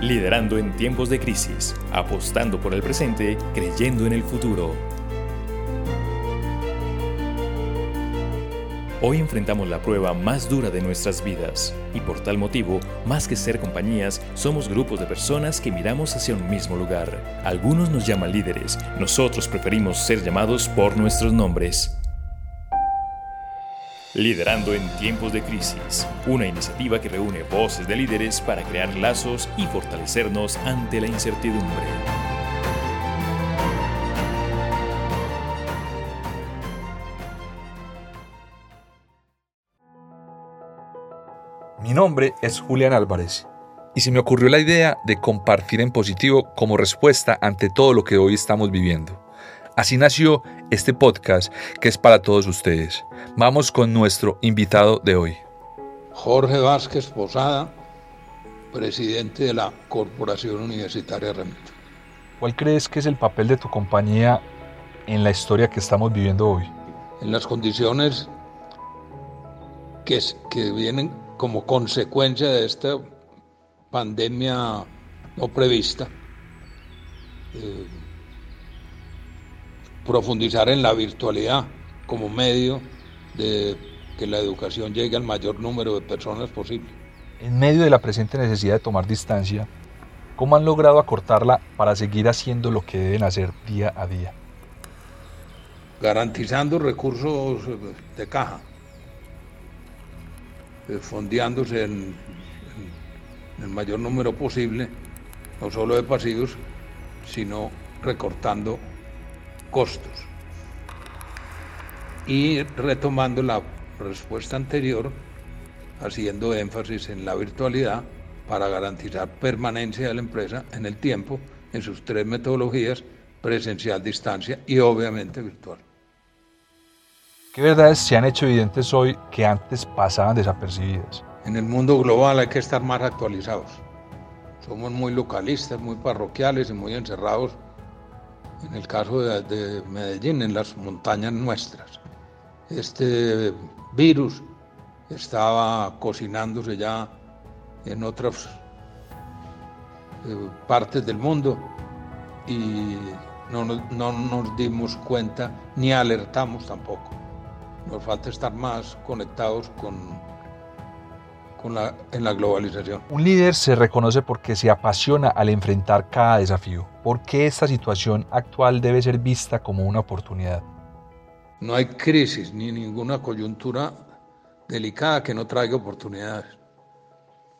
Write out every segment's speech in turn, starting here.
Liderando en tiempos de crisis, apostando por el presente, creyendo en el futuro. Hoy enfrentamos la prueba más dura de nuestras vidas y por tal motivo, más que ser compañías, somos grupos de personas que miramos hacia un mismo lugar. Algunos nos llaman líderes, nosotros preferimos ser llamados por nuestros nombres. Liderando en tiempos de crisis, una iniciativa que reúne voces de líderes para crear lazos y fortalecernos ante la incertidumbre. Mi nombre es Julián Álvarez y se me ocurrió la idea de compartir en positivo como respuesta ante todo lo que hoy estamos viviendo. Así nació este podcast que es para todos ustedes. Vamos con nuestro invitado de hoy. Jorge Vázquez Posada, presidente de la Corporación Universitaria Remito. ¿Cuál crees que es el papel de tu compañía en la historia que estamos viviendo hoy? En las condiciones que, que vienen como consecuencia de esta pandemia no prevista, eh, profundizar en la virtualidad como medio de que la educación llegue al mayor número de personas posible. En medio de la presente necesidad de tomar distancia, ¿cómo han logrado acortarla para seguir haciendo lo que deben hacer día a día? Garantizando recursos de caja eh, fondeándose en, el mayor número posible, no solo de pasivos, sino recortando costos. Y retomando la respuesta anterior, haciendo énfasis en la virtualidad para garantizar permanencia de la empresa en el tiempo en sus tres metodologías, presencial, distancia y obviamente virtual. ¿Qué verdades se han hecho evidentes hoy que antes pasaban desapercibidas? En el mundo global hay que estar más actualizados. Somos muy localistas, muy parroquiales y muy encerrados, en el caso de, Medellín, en las montañas nuestras. Este virus estaba cocinándose ya en otras eh, partes del mundo y no nos dimos cuenta ni alertamos tampoco. Nos falta estar más conectados con, con la, en la globalización. Un líder se reconoce porque se apasiona al enfrentar cada desafío. ¿Por qué esta situación actual debe ser vista como una oportunidad? No hay crisis ni ninguna coyuntura delicada que no traiga oportunidades.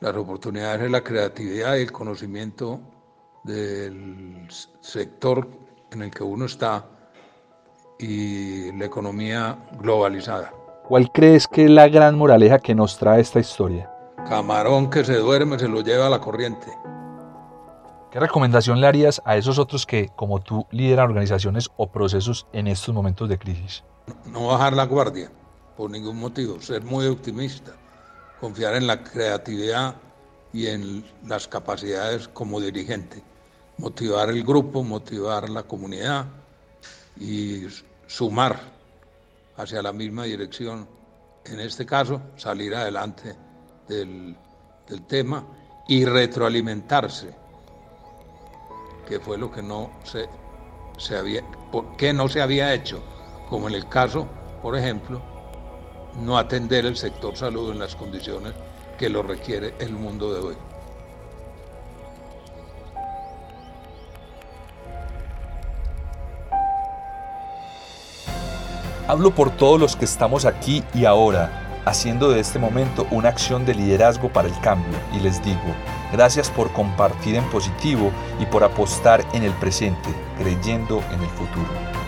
Las oportunidades es la creatividad y el conocimiento del sector en el que uno está y la economía globalizada. ¿Cuál crees que es la gran moraleja que nos trae esta historia? Camarón que se duerme se lo lleva a la corriente. ¿Qué recomendación le harías a esos otros que, como tú, lideran organizaciones o procesos en estos momentos de crisis? No bajar la guardia, por ningún motivo, ser muy optimista, confiar en la creatividad y en las capacidades como dirigente, motivar el grupo, motivar la comunidad y sumar hacia la misma dirección, en este caso, salir adelante del, tema y retroalimentarse, que fue lo que no se, se había, que no se había hecho, como en el caso, por ejemplo, no atender el sector salud en las condiciones que lo requiere el mundo de hoy. Hablo por todos los que estamos aquí y ahora, haciendo de este momento una acción de liderazgo para el cambio, y les digo, gracias por compartir en positivo y por apostar en el presente, creyendo en el futuro.